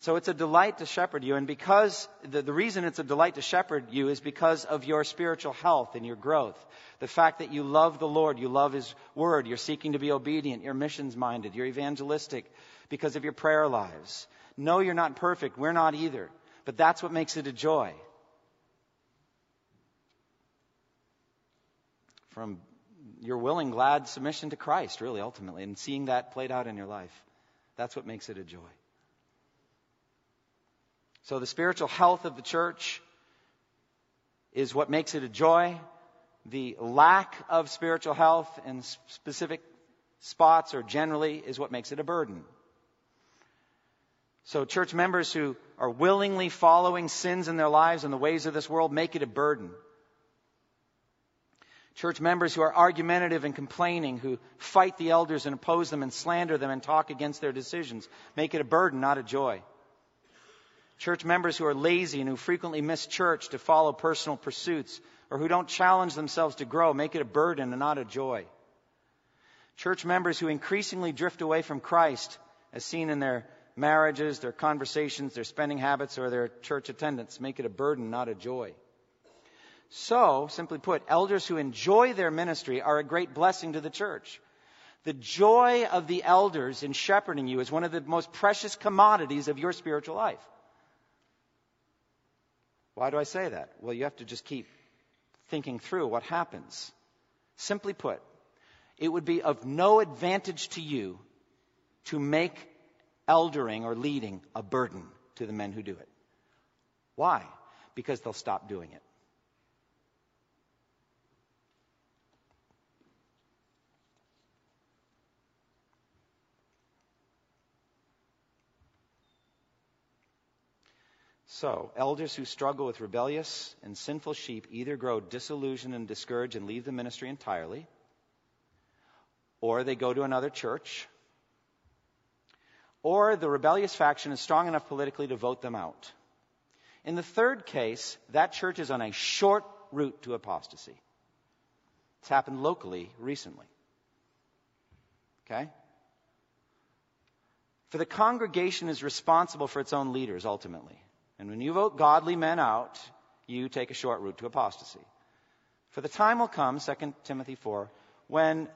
So it's a delight to shepherd you. And because the, the reason it's a delight to shepherd you is because of your spiritual health and your growth. The fact that you love the Lord, you love His Word, you're seeking to be obedient, you're missions minded, you're evangelistic because of your prayer lives. No, you're not perfect. We're not either. But that's what makes it a joy. From your willing, glad submission to Christ, really, ultimately, and seeing that played out in your life. That's what makes it a joy. So the spiritual health of the church is what makes it a joy. The lack of spiritual health in specific spots or generally is what makes it a burden. So church members who are willingly following sins in their lives and the ways of this world make it a burden. Church members who are argumentative and complaining, who fight the elders and oppose them and slander them and talk against their decisions, make it a burden, not a joy. Church members who are lazy and who frequently miss church to follow personal pursuits or who don't challenge themselves to grow make it a burden and not a joy. Church members who increasingly drift away from Christ, as seen in their marriages, their conversations, their spending habits, or their church attendance, make it a burden, not a joy. So, simply put, elders who enjoy their ministry are a great blessing to the church. The joy of the elders in shepherding you is one of the most precious commodities of your spiritual life. Why do I say that? Well, you have to just keep thinking through what happens. Simply put, it would be of no advantage to you to make eldering or leading a burden to the men who do it. Why? Because they'll stop doing it. So, elders who struggle with rebellious and sinful sheep either grow disillusioned and discouraged and leave the ministry entirely, or they go to another church, or the rebellious faction is strong enough politically to vote them out. In the third case, that church is on a short route to apostasy. It's happened locally recently. Okay? For the congregation is responsible for its own leaders ultimately. And when you vote godly men out, you take a short route to apostasy. For the time will come, 2 Timothy 4, when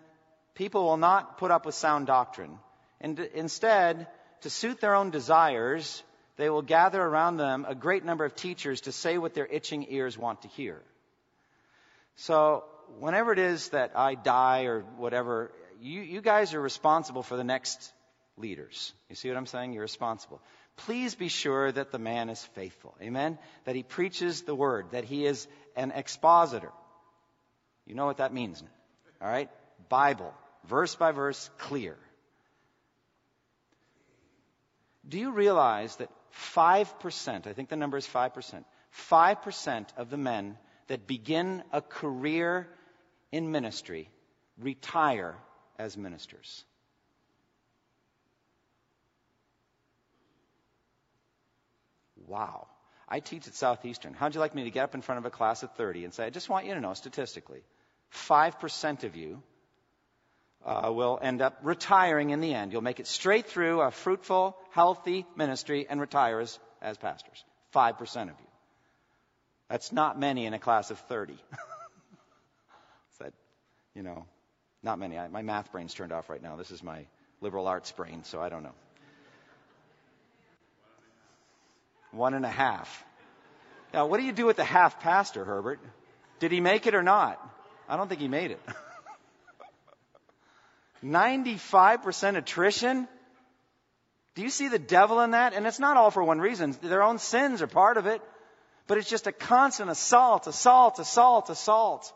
people will not put up with sound doctrine. And instead, to suit their own desires, they will gather around them a great number of teachers to say what their itching ears want to hear. So, whenever it is that I die or whatever, you, you guys are responsible for the next leaders. You see what I'm saying? You're responsible. Please be sure that the man is faithful. Amen? That he preaches the word, that he is an expositor. You know what that means. All right? Bible, verse by verse, clear. Do you realize that 5%, I think the number is 5%, 5% of the men that begin a career in ministry retire as ministers? Wow. I teach at Southeastern. How'd you like me to get up in front of a class of 30 and say, I just want you to know statistically, 5% of you uh, will end up retiring in the end. You'll make it straight through a fruitful, healthy ministry and retire as, as pastors. 5% of you. That's not many in a class of 30. that, you know, not many. I, my math brain's turned off right now. This is my liberal arts brain, so I don't know. One and a half. Now, what do you do with the half pastor, Herbert? Did he make it or not? I don't think he made it. 95% attrition? Do you see the devil in that? And it's not all for one reason. Their own sins are part of it. But it's just a constant assault, assault, assault, assault.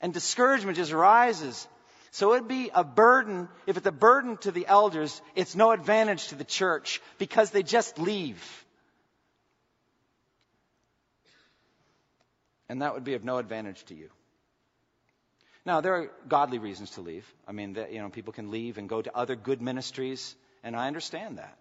And discouragement just rises. So it'd be a burden. If it's a burden to the elders, it's no advantage to the church because they just leave. And that would be of no advantage to you. Now, there are godly reasons to leave. I mean, you know, people can leave and go to other good ministries, and I understand that.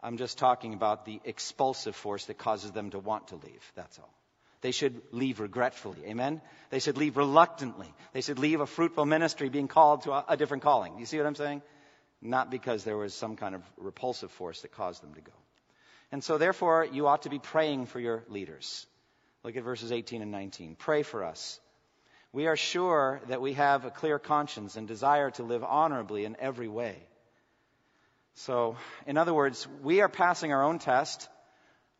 I'm just talking about the expulsive force that causes them to want to leave. That's all. They should leave regretfully. Amen? They should leave reluctantly. They should leave a fruitful ministry being called to a, a different calling. You see what I'm saying? Not because there was some kind of repulsive force that caused them to go. And so, therefore, you ought to be praying for your leaders. Look at verses 18 and 19. Pray for us we are sure that we have a clear conscience and desire to live honorably in every way. So, in other words, we are passing our own test.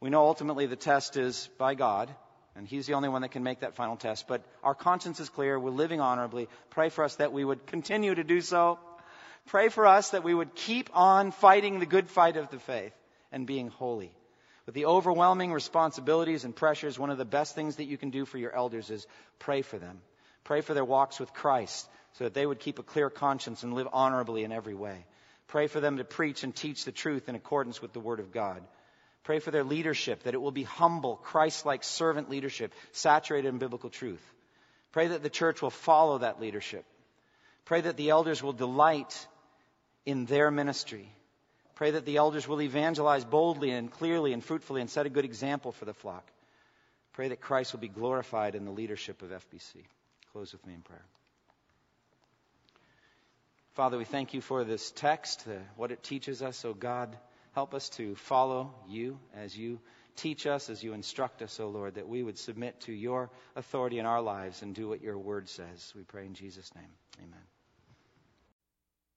We know ultimately the test is by God, and He's the only one that can make that final test. But our conscience is clear. We're living honorably. Pray for us that we would continue to do so. Pray for us that we would keep on fighting the good fight of the faith and being holy. With the overwhelming responsibilities and pressures, one of the best things that you can do for your elders is pray for them. Pray for their walks with Christ so that they would keep a clear conscience and live honorably in every way. Pray for them to preach and teach the truth in accordance with the Word of God. Pray for their leadership, that it will be humble, Christ like servant leadership, saturated in biblical truth. Pray that the church will follow that leadership. Pray that the elders will delight in their ministry. Pray that the elders will evangelize boldly and clearly and fruitfully and set a good example for the flock. Pray that Christ will be glorified in the leadership of FBC. Close with me in prayer. Father, we thank you for this text, what it teaches us. Oh God, help us to follow you as you teach us, as you instruct us, oh Lord, that we would submit to your authority in our lives and do what your word says. We pray in Jesus' name. Amen.